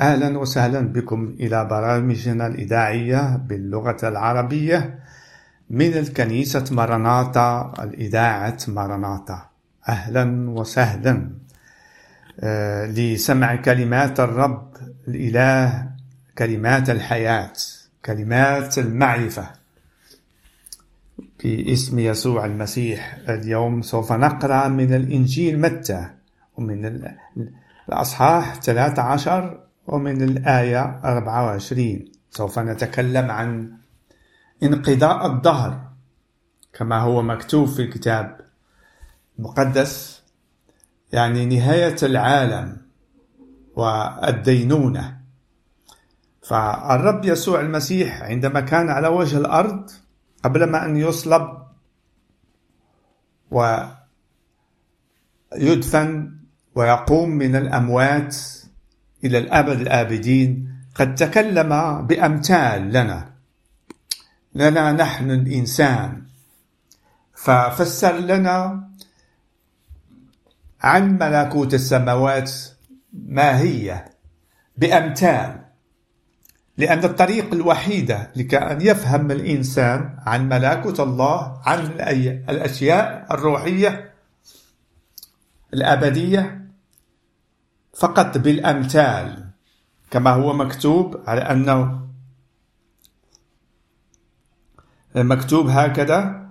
أهلا وسهلا بكم إلى برامجنا الإذاعية باللغة العربية من الكنيسة مرناطة الإذاعة مرناطة أهلا وسهلا. آه، لسمع كلمات الرب الإله كلمات الحياة كلمات المعرفة. باسم يسوع المسيح اليوم سوف نقرأ من الإنجيل متى ومن الأصحاح 13 ومن الآية 24 سوف نتكلم عن انقضاء الدهر كما هو مكتوب في الكتاب المقدس يعني نهاية العالم والدينونة. فالرب يسوع المسيح عندما كان على وجه الأرض قبل ما أن يصلب ويدفن ويقوم من الأموات إلى الأبد الآبدين قد تكلم بأمثال لنا. لنا نحن الإنسان. ففسر لنا عن ملكوت السماوات ما هي بأمثال. لأن الطريق الوحيدة لكأن يفهم الإنسان عن ملكوت الله عن الأشياء الروحية الأبدية فقط بالأمثال كما هو مكتوب على أنه مكتوب هكذا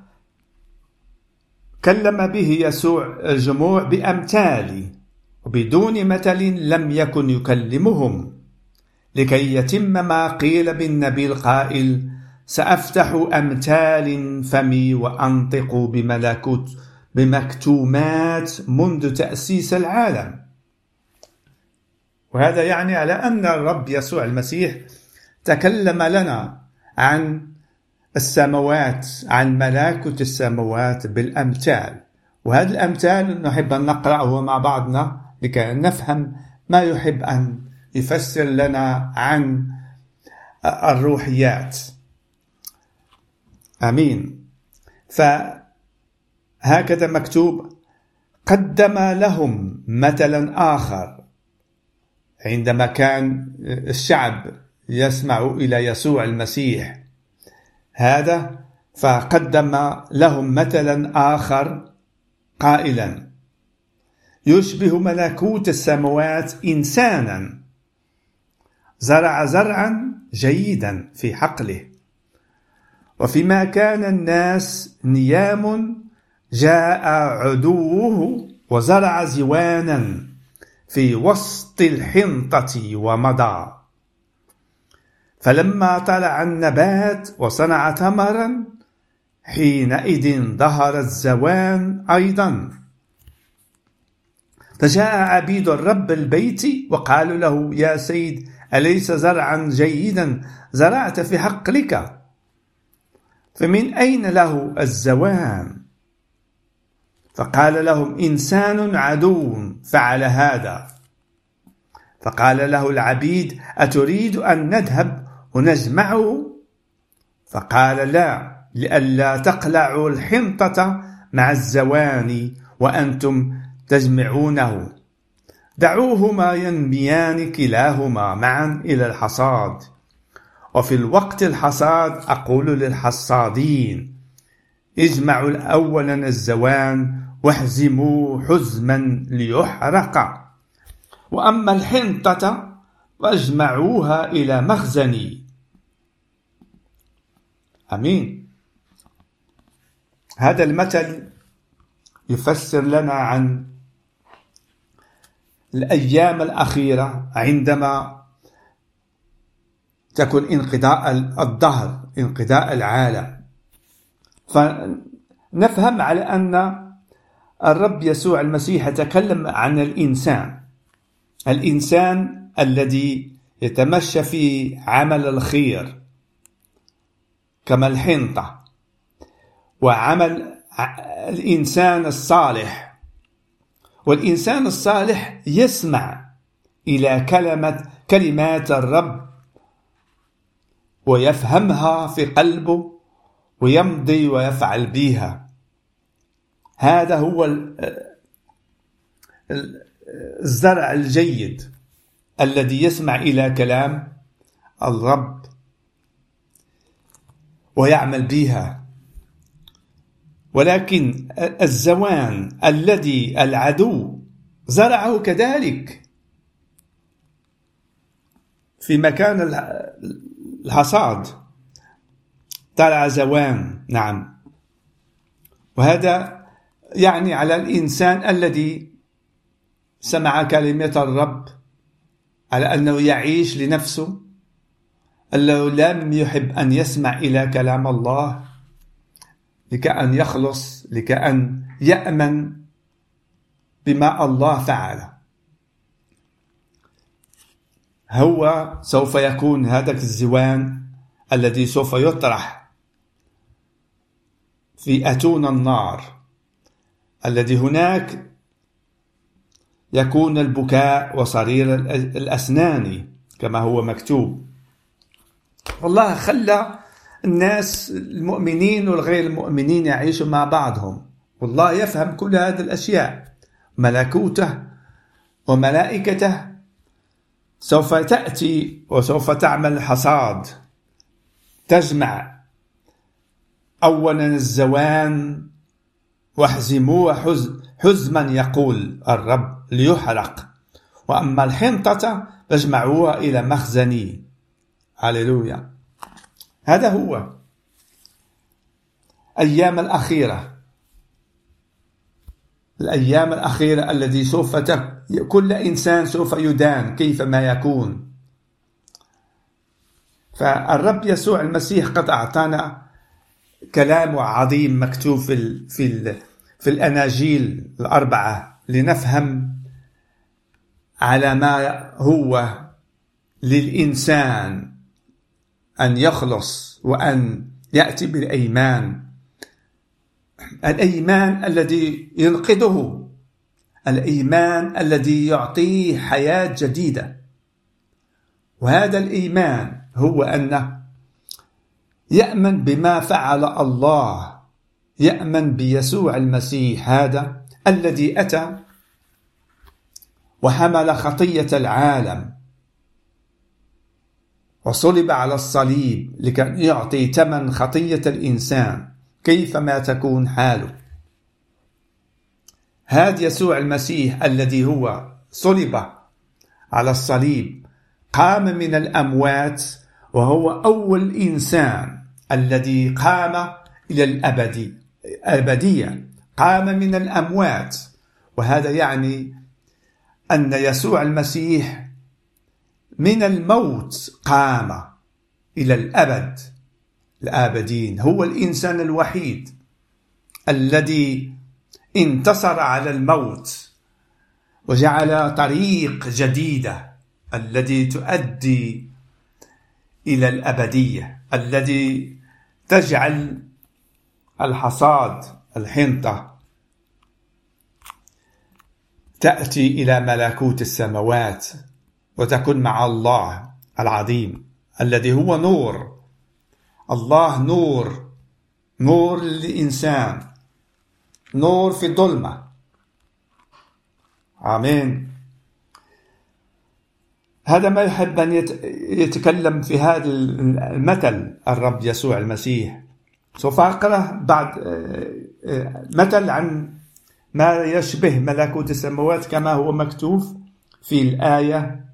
كلم به يسوع الجموع بأمثال وبدون مثل لم يكن يكلمهم لكي يتم ما قيل بالنبي القائل سأفتح أمثال فمي وأنطق بملكوت بمكتومات منذ تأسيس العالم. وهذا يعني على أن الرب يسوع المسيح تكلم لنا عن السماوات عن ملكوت السماوات بالأمثال. وهذه الأمثال نحب أن نقرأه مع بعضنا لكي نفهم ما يحب أن يفسر لنا عن الروحيات. آمين. فهكذا مكتوب قدم لهم مثلا آخر. عندما كان الشعب يسمع إلى يسوع المسيح هذا فقدم لهم مثلا آخر قائلا يشبه ملكوت السماوات انسانا. زرع زرعا جيدا في حقله. وفيما كان الناس نيام جاء عدوه وزرع زوانا. في وسط الحنطة ومضى. فلما طلع النبات وصنع ثمرا حينئذ ظهر الزوان أيضا. فجاء عبيد الرب البيت وقالوا له يا سيد أليس زرعا جيدا؟ زرعت في حقلك. فمن أين له الزوان؟ فقال لهم إنسان عدو فعل هذا. فقال له العبيد أتريد أن نذهب ونجمعه فقال لا لئلا تقلعوا الحنطة مع الزوان وأنتم تجمعونه. دعوهما ينميان كلاهما معا إلى الحصاد. وفي الوقت الحصاد أقول للحصادين اجمعوا أولا الزوان واحزموا حزما ليحرق. وأما الحنطة فاجمعوها إلى مخزني أمين. هذا المثل يفسر لنا عن الأيام الأخيرة عندما تكون انقضاء الظهر انقضاء العالم. فنفهم على أن الرب يسوع المسيح تكلم عن الإنسان. الإنسان الذي يتمشى في عمل الخير كما الحنطة وعمل الإنسان الصالح. والإنسان الصالح يسمع إلى كلمة كلمات الرب ويفهمها في قلبه ويمضي ويفعل بها. هذا هو الزرع الجيد الذي يسمع إلى كلام الرب ويعمل بها. ولكن الزوان الذي العدو زرعه كذلك. في مكان الحصاد طلع زوان نعم. وهذا يعني على الإنسان الذي سمع كلمة الرب على أنه يعيش لنفسه أنه لم يحب أن يسمع إلى كلام الله لكأن يخلص لكأن يأمن بما الله فعل هو سوف يكون هذا الزوان الذي سوف يطرح في أتون النار. الذي هناك يكون البكاء وصرير الأسنان كما هو مكتوب. والله خلى الناس المؤمنين والغير المؤمنين يعيشوا مع بعضهم. والله يفهم كل هذه الأشياء. ملكوته وملائكته سوف تأتي وسوف تعمل حصاد. تجمع أولا الزوان واحزموه حز حزما يقول الرب ليحرق. وأما الحنطة فاجمعوها إلى مخزني هللويا. هذا هو أيام الأخيرة. الأيام الأخيرة الذي سوف تك... كل إنسان سوف يدان كيفما يكون. فالرب يسوع المسيح قد أعطانا كلام عظيم مكتوب في ال... في ال... في الأناجيل الأربعة لنفهم على ما هو للإنسان أن يخلص وأن يأتي بالأيمان. الأيمان الذي ينقذه. الإيمان الذي يعطيه حياة جديدة. وهذا الإيمان هو أنه يأمن بما فعل الله. يأمن بيسوع المسيح هذا الذي أتى وحمل خطية العالم. وصلب على الصليب لكي يعطي ثمن خطية الإنسان. كيفما تكون حاله؟ هذا يسوع المسيح الذي هو صلب على الصليب قام من الأموات وهو أول إنسان الذي قام إلى الأبدي الأبدية قام من الأموات. وهذا يعني أن يسوع المسيح من الموت قام إلى الأبد. الآبدين هو الإنسان الوحيد الذي انتصر على الموت وجعل طريق جديدة الذي تؤدي إلى الأبدية. الذي تجعل الحصاد الحنطة تأتي إلى ملكوت السماوات وتكون مع الله العظيم الذي هو نور. الله نور نور للإنسان نور في الظلمة. آمين. هذا ما يحب أن يتكلم في هذا المثل الرب يسوع المسيح. سوف أقرأ بعد آه، آه، مثل عن ما يشبه ملكوت السماوات كما هو مكتوب في الآية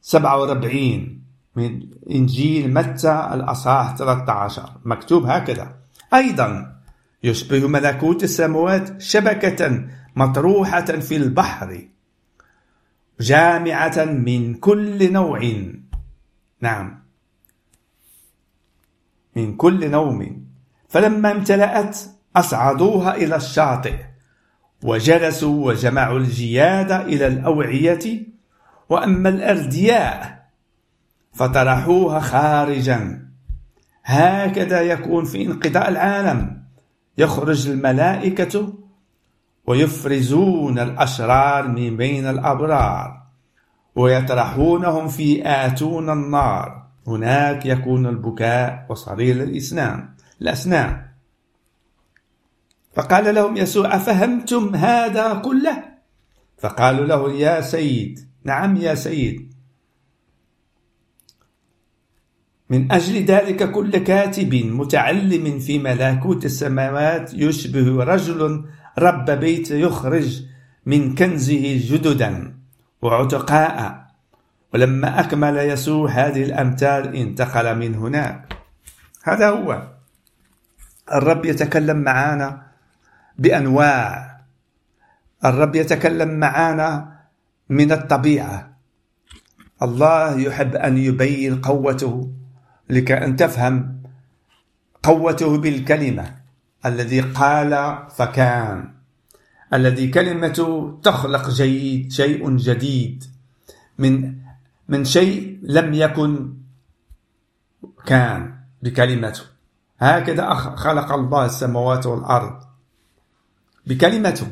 47 من إنجيل متى الأصحاح 13 مكتوب هكذا. أيضا يشبه ملكوت السماوات شبكة مطروحة في البحر. جامعة من كل نوع. نعم. من كل نوم. فلما امتلأت أصعدوها إلى الشاطئ وجلسوا وجمعوا الجياد إلى الأوعية وأما الأردياء فطرحوها خارجا. هكذا يكون في انقضاء العالم. يخرج الملائكة ويفرزون الأشرار من بين الأبرار ويطرحونهم في آتون النار. هناك يكون البكاء وصرير الإسنان الأسنان. فقال لهم يسوع أفهمتم هذا كله? فقالوا له يا سيد. نعم يا سيد. من أجل ذلك كل كاتب متعلم في ملكوت السماوات يشبه رجل رب بيت يخرج من كنزه جددا وعتقاء. ولما أكمل يسوع هذه الأمثال انتقل من هناك. هذا هو. الرب يتكلم معنا بأنواع. الرب يتكلم معنا من الطبيعة. الله يحب أن يبين قوته لك أن تفهم قوته بالكلمة. الذي قال فكان. الذي كلمته تخلق جيد شيء جديد. من من شيء لم يكن كان بكلمته. هكذا خلق الله السماوات والأرض بكلمته.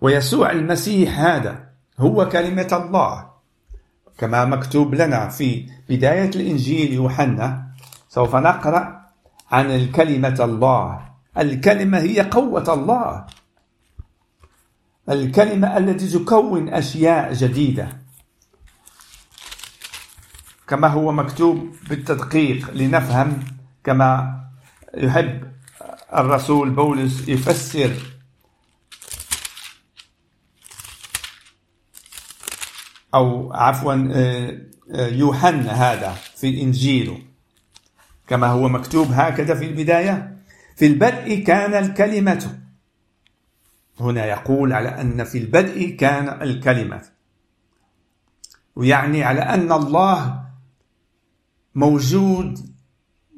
ويسوع المسيح هذا هو كلمة الله. كما مكتوب لنا في بداية الإنجيل يوحنا سوف نقرأ عن الكلمة الله. الكلمة هي قوة الله. الكلمة التي تكون أشياء جديدة. كما هو مكتوب بالتدقيق لنفهم كما يحب الرسول بولس يفسر. أو عفوا آه، آه، يوحنا هذا في إنجيله كما هو مكتوب هكذا في البداية. في البدء كان الكلمة. هنا يقول على أن في البدء كان الكلمة. ويعني على أن الله موجود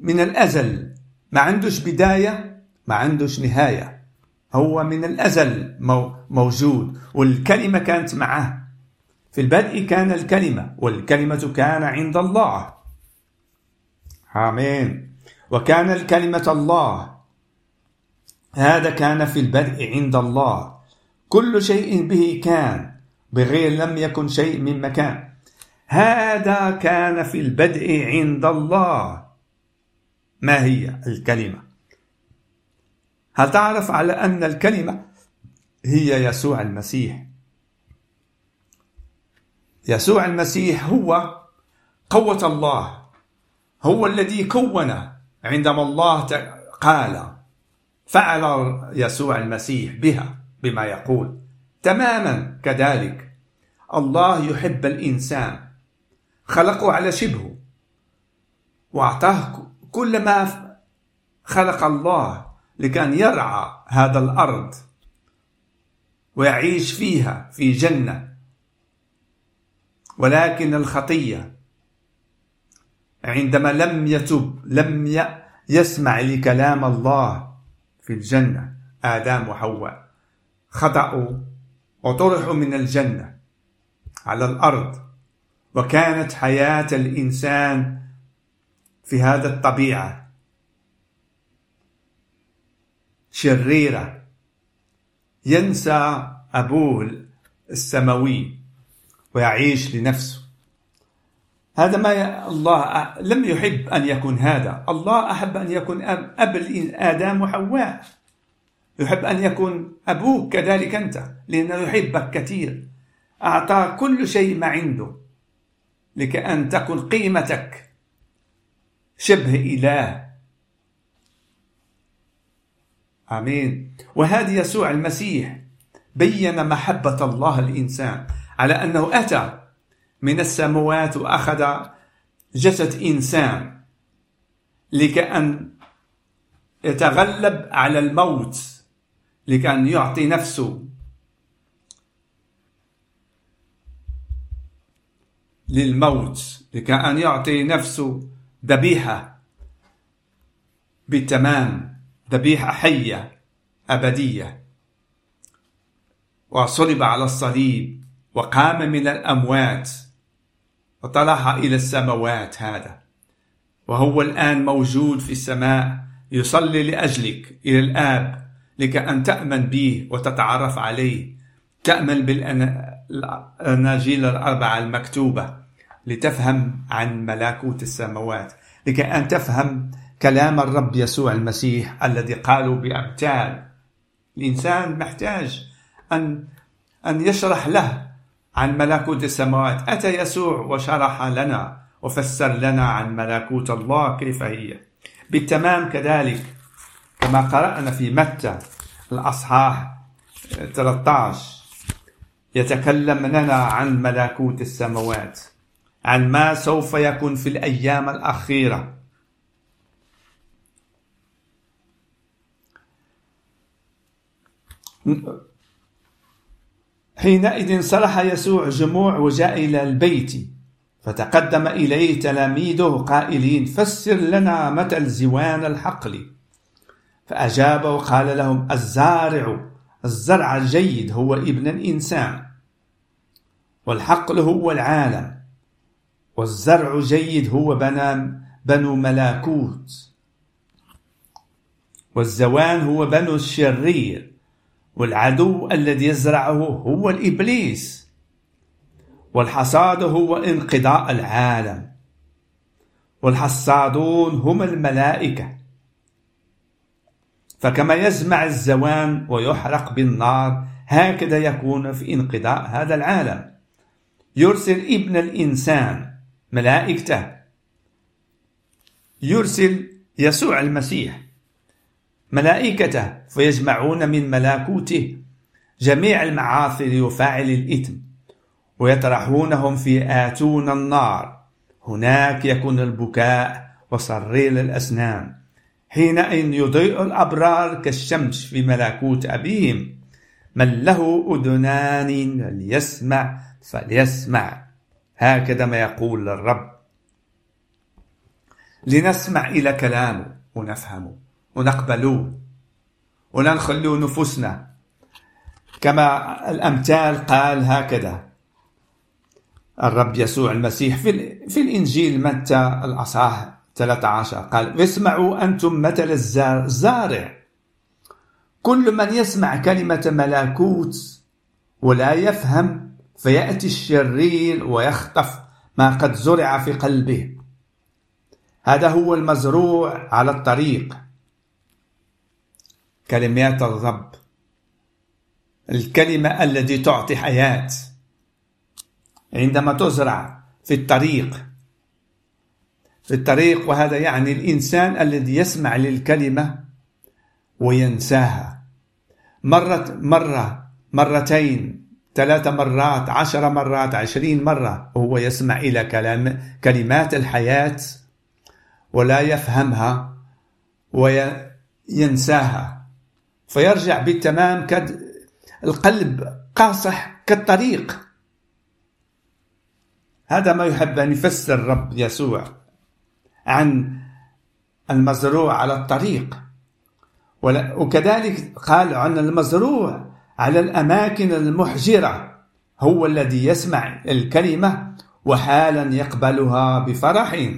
من الأزل. ما عندوش بداية ما عندوش نهاية. هو من الأزل موجود. والكلمة كانت معه. في البدء كان الكلمة. والكلمة كان عند الله. آمين. وكان الكلمة الله. هذا كان في البدء عند الله. كل شيء به كان بغير لم يكن شيء من مكان. هذا كان في البدء عند الله. ما هي الكلمة؟ هل تعرف على أن الكلمة هي يسوع المسيح؟ يسوع المسيح هو قوة الله هو الذي كون عندما الله قال فعل يسوع المسيح بها بما يقول. تماما كذلك. الله يحب الإنسان. خلقه على شبهه. وأعطاه كل ما خلق الله لكان يرعى هذا الأرض. ويعيش فيها في جنة. ولكن الخطية. عندما لم يتب لم يسمع لكلام الله في الجنة آدم وحواء. خطأوا وطرحوا من الجنة على الأرض. وكانت حياة الإنسان في هذا الطبيعة شريرة. ينسى أبوه السماوي ويعيش لنفسه. هذا ما الله لم يحب أن يكون هذا. الله أحب أن يكون أب آدم وحواء يحب أن يكون أبوك كذلك أنت لأنه يحبك كثير. أعطى كل شيء ما عنده لكي أن تكون قيمتك شبه إله. آمين. وهذا يسوع المسيح بين محبة الله الإنسان على أنه أتى من السماوات وأخذ جسد إنسان لكأن يتغلب على الموت لكأن يعطي نفسه. للموت لكأن يعطي نفسه ذبيحة بالتمام ذبيحة حية أبدية. وصلب على الصليب وقام من الأموات. وطلع إلى السماوات هذا. وهو الآن موجود في السماء يصلي لأجلك إلى الآب لك أن تأمن به وتتعرف عليه. تأمل بالأناجيل الأربعة المكتوبة لتفهم عن ملكوت السماوات لكي أن تفهم كلام الرب يسوع المسيح الذي قالوا بأمثال الإنسان محتاج أن أن يشرح له عن ملكوت السماوات أتى يسوع وشرح لنا وفسر لنا عن ملكوت الله كيف هي. بالتمام كذلك كما قرأنا في متى الأصحاح 13 يتكلم لنا عن ملكوت السماوات عن ما سوف يكون في الأيام الأخيرة. حينئذ صرح يسوع جموع وجاء إلى البيت فتقدم إليه تلاميذه قائلين فسر لنا متى الزوان الحقل؟ فأجاب وقال لهم الزارع الزرع الجيد هو ابن الإنسان والحقل هو العالم والزرع جيد هو بنو ملاكوت والزوان هو بنو الشرير. والعدو الذي يزرعه هو الإبليس والحصاد هو انقضاء العالم والحصادون هم الملائكة. فكما يزمع الزوان ويحرق بالنار هكذا يكون في انقضاء هذا العالم. يرسل ابن الإنسان ملائكته. يرسل يسوع المسيح. ملائكته فيجمعون من ملاكوته جميع المعاصي وفاعل الإثم ويطرحونهم في آتون النار. هناك يكون البكاء وصرير الأسنان حينئذ يضيء الأبرار كالشمس في ملكوت أبيهم. من له أذنان ليسمع فليسمع. هكذا ما يقول الرب. لنسمع إلى كلامه ونفهمه. ونقبلوه ولا نخلو نفوسنا كما الأمثال قال هكذا. الرب يسوع المسيح في, في الإنجيل متى الأصحاح 13 قال اسمعوا أنتم مثل الزارع كل من يسمع كلمة ملاكوت ولا يفهم فيأتي الشرير ويخطف ما قد زرع في قلبه. هذا هو المزروع على الطريق. كلمات الرب. الكلمة التي تعطي حياة. عندما تزرع في الطريق. في الطريق وهذا يعني الإنسان الذي يسمع للكلمة وينساها. مرة مرة مرتين ثلاث مرات عشر مرات عشرين مرة وهو يسمع إلى كلام كلمات الحياة ولا يفهمها وينساها. فيرجع بالتمام كد القلب قاصح كالطريق. هذا ما يحب أن يفسر الرب يسوع عن المزروع على الطريق. وكذلك قال عن المزروع على الأماكن المحجرة. هو الذي يسمع الكلمة وحالا يقبلها بفرح.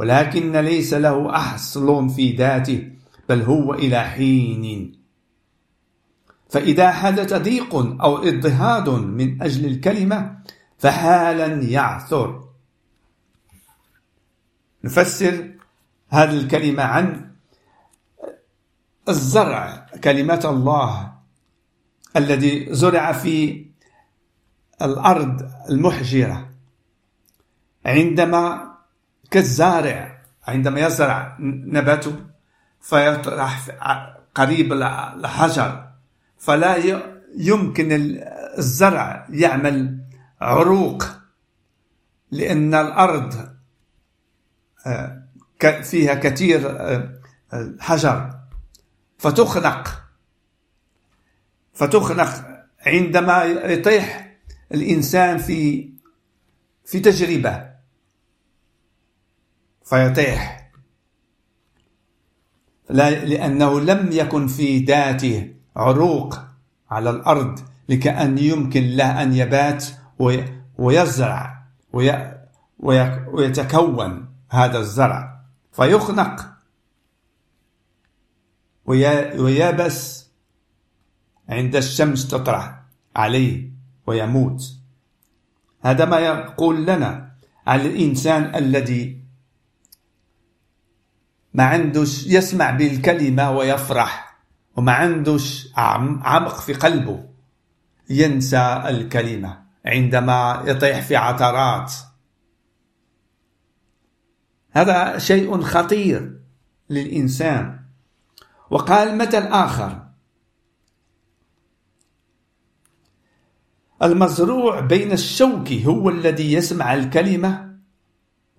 ولكن ليس له أصل في ذاته بل هو إلى حين. فإذا حدث ضيق أو اضطهاد من أجل الكلمة فحالا يعثر. نفسر هذه الكلمة عن الزرع كلمة الله الذي زرع في الأرض المحجرة. عندما كالزارع عندما يزرع نباته فيطرح قريب الحجر فلا يمكن الزرع يعمل عروق لأن الأرض فيها كثير حجر فتخنق. فتخنق عندما يطيح الإنسان في في تجربة. فيطيح. لا لأنه لم يكن في ذاته عروق على الأرض لكأن يمكن له أن يبات ويزرع ويتكون هذا الزرع. فيخنق ويابس عند الشمس تطرح عليه ويموت. هذا ما يقول لنا على الإنسان الذي ما عندوش يسمع بالكلمة ويفرح وما عندوش عمق في قلبه ينسى الكلمة عندما يطيح في عثرات. هذا شيء خطير للإنسان. وقال مثل آخر المزروع بين الشوك هو الذي يسمع الكلمة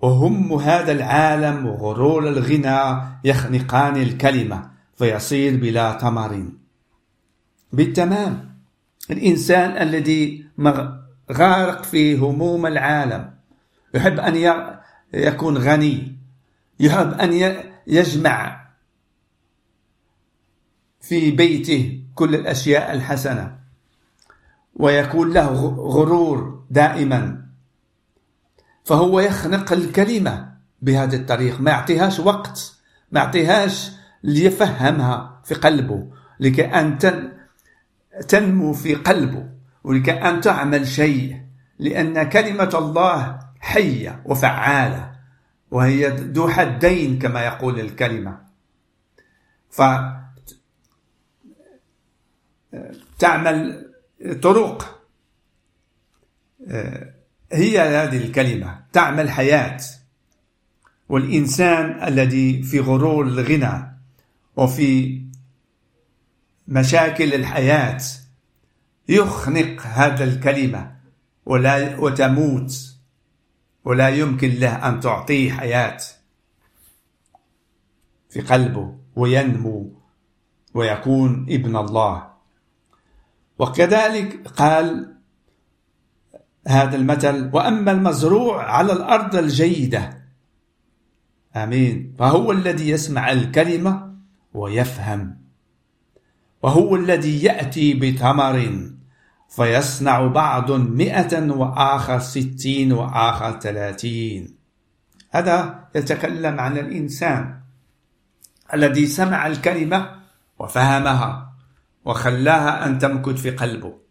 وهم هذا العالم وغرور الغنى يخنقان الكلمة فيصير بلا ثمر بالتمام الإنسان الذي غارق في هموم العالم يحب أن يكون غني يحب أن يجمع في بيته كل الأشياء الحسنة ويكون له غرور دائما. فهو يخنق الكلمة بهذه الطريقة ما يعطيهاش وقت ما يعطيهاش ليفهمها في قلبه لكي أن تنمو في قلبه ولكي أن تعمل شيء لأن كلمة الله حية وفعالة وهي ذو حدين كما يقول الكلمة. ف تعمل طرق هي هذه الكلمة تعمل حياة. والإنسان الذي في غرور الغنى وفي مشاكل الحياة يخنق هذا الكلمة ولا وتموت. ولا يمكن له أن تعطيه حياة. في قلبه وينمو ويكون ابن الله. وكذلك قال هذا المثل وأما المزروع على الأرض الجيدة. آمين. فهو الذي يسمع الكلمة ويفهم. وهو الذي يأتي بثمر فيصنع بعض مئة وآخر ستين وآخر ثلاثين. هذا يتكلم عن الإنسان الذي سمع الكلمة وفهمها وخلاها أن تمكث في قلبه.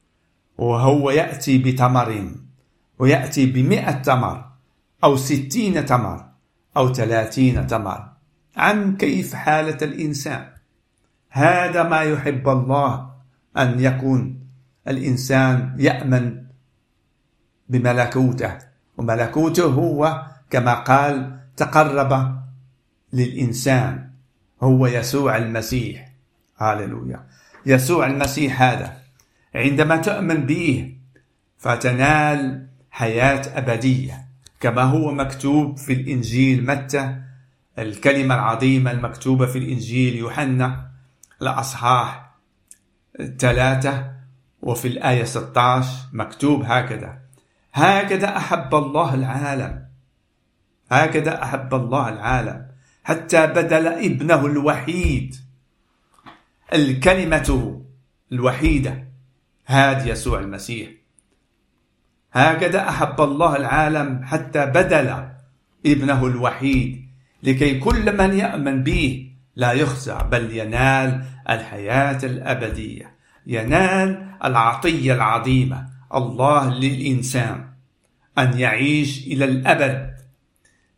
وهو يأتي بتمر ويأتي بمئة تمر أو ستين تمر أو ثلاثين تمر عن كيف حالة الإنسان. هذا ما يحب الله أن يكون. الإنسان يأمن بملكوته وملكوته هو كما قال تقرب للإنسان هو يسوع المسيح. هاللويا. يسوع المسيح هذا. عندما تؤمن به فتنال حياة أبدية كما هو مكتوب في الإنجيل متى؟ الكلمة العظيمة المكتوبة في الإنجيل يوحنا الأصحاح ثلاثة وفي الآية 16 مكتوب هكذا هكذا أحب الله العالم هكذا أحب الله العالم حتى بدل ابنه الوحيد. الكلمة الوحيدة هذا يسوع المسيح. هكذا أحب الله العالم حتى بدل ابنه الوحيد لكي كل من يأمن به لا يخزع بل ينال الحياة الأبدية ينال العطية العظيمة الله للإنسان أن يعيش إلى الأبد.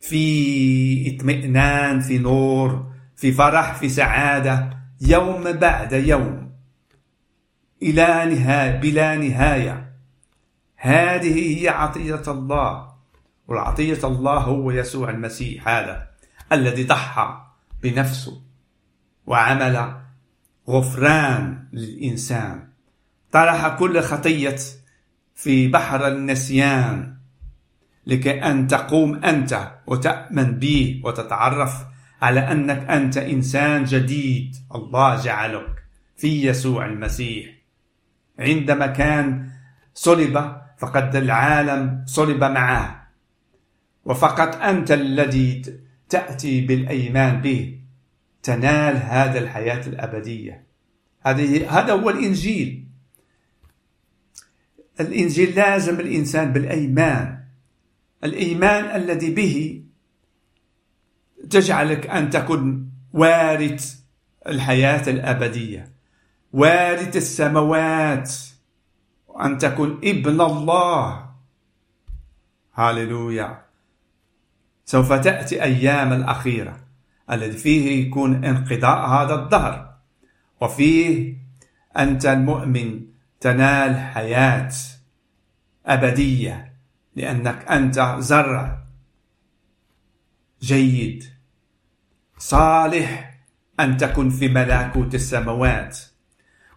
في اطمئنان في نور في فرح في سعادة يوم بعد يوم. إلى نهاية بلا نهاية. هذه هي عطية الله. والعطية الله هو يسوع المسيح هذا الذي ضحى بنفسه وعمل غفران للإنسان. طرح كل خطية في بحر النسيان لكي أن تقوم أنت وتأمن به وتتعرف على أنك أنت إنسان جديد. الله جعلك في يسوع المسيح. عندما كان صلب فقد العالم صلب معه وفقط أنت الذي تأتي بالأيمان به. تنال هذا الحياة الأبدية. هذا هو الإنجيل. الإنجيل لازم الإنسان بالأيمان. الإيمان الذي به تجعلك أن تكون وارث الحياة الأبدية. وارث السماوات وأن تكون ابن الله. هاللويا سوف تأتي أيام الأخيرة الذي فيه يكون انقضاء هذا الدهر وفيه أنت المؤمن تنال حياة أبدية لأنك أنت زرع جيد صالح أن تكن في ملكوت السماوات.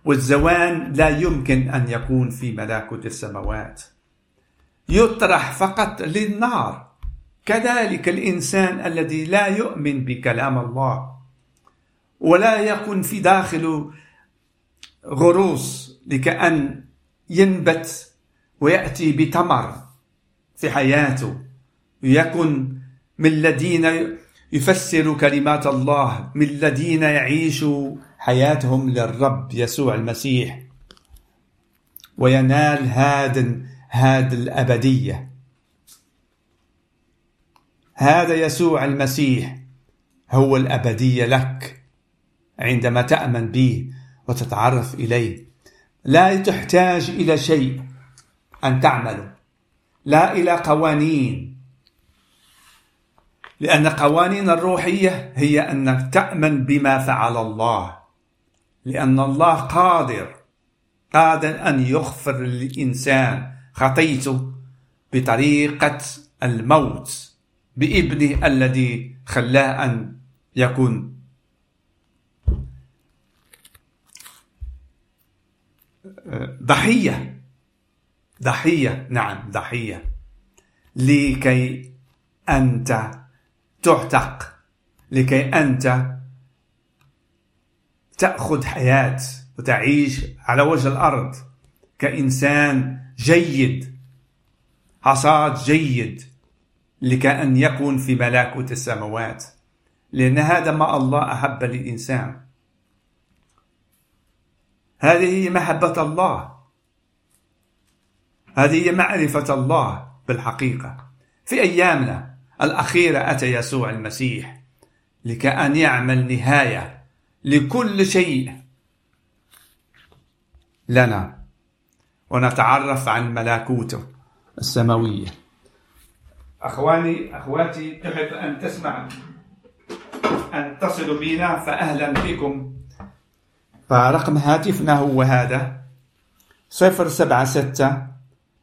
والزوان لا يمكن أن يكون في ملكوت السماوات. يطرح فقط للنار. كذلك الإنسان الذي لا يؤمن بكلام الله ولا يكن في داخله غروس لكأن ينبت ويأتي بتمر في حياته. يكن من الذين يفسروا كلمات الله من الذين يعيشوا حياتهم للرب يسوع المسيح. وينال هذا هذا الأبدية. هذا يسوع المسيح هو الأبدية لك عندما تأمن به وتتعرف إليه. لا تحتاج إلى شيء أن تعمله. لا إلى قوانين. لأن قوانين الروحية هي أنك تأمن بما فعل الله. لأن الله قادر قادر أن يغفر للإنسان خطيته بطريقة الموت بإبنه الذي خلاه أن يكون. ضحية ضحية نعم ضحية. لكي أنت تعتق لكي أنت تأخذ حياة وتعيش على وجه الأرض كإنسان جيد حصاد جيد لكأن يكون في ملكوت السماوات. لأن هذا ما الله أحب للإنسان. هذه هي محبة الله. هذه هي معرفة الله بالحقيقة. في أيامنا الأخيرة أتى يسوع المسيح لكأن يعمل نهاية لكل شيء لنا. ونتعرف عن ملكوته السماوية. أخواني أخواتي تحب أن تسمع أن تصلوا بنا فأهلا بكم. فرقم هاتفنا هو هذا صفر سبعة ستة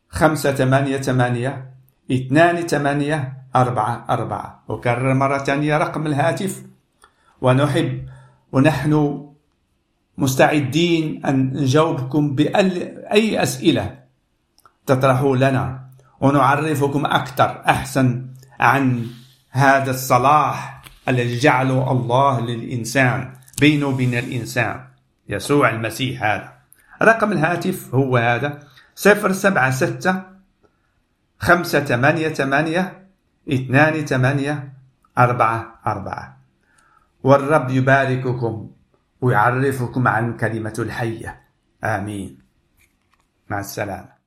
خمسة ثمانية ثمانية اثنان ثمانية أربعة أربعة. أكرر مرة ثانية رقم الهاتف. ونحب ونحن مستعدين أن نجاوبكم بأي أسئلة تطرحوا لنا. ونعرفكم أكثر أحسن عن هذا الصلاح الذي جعله الله للإنسان بينه وبين الإنسان. يسوع المسيح هذا. رقم الهاتف هو هذا صفر سبعة ستة خمسة ثمانية ثمانية اثنان ثمانية أربعة أربعة. والرب يبارككم ويعرفكم عن كلمة الحية. آمين. مع السلامة.